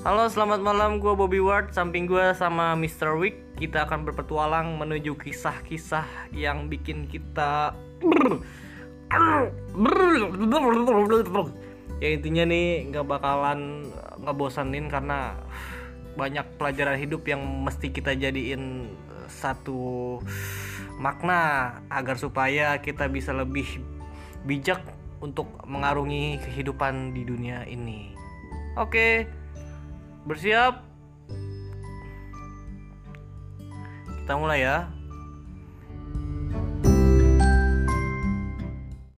Halo, selamat malam. Gue Bobby Ward. Samping gue sama Mr. Wick. Kita akan berpetualang menuju kisah-kisah yang bikin kita ya intinya nih nggak bakalan ngebosanin karena banyak pelajaran hidup yang mesti kita jadiin satu makna agar supaya kita bisa lebih bijak untuk mengarungi kehidupan di dunia ini. Oke, bersiap. Kita mulai ya.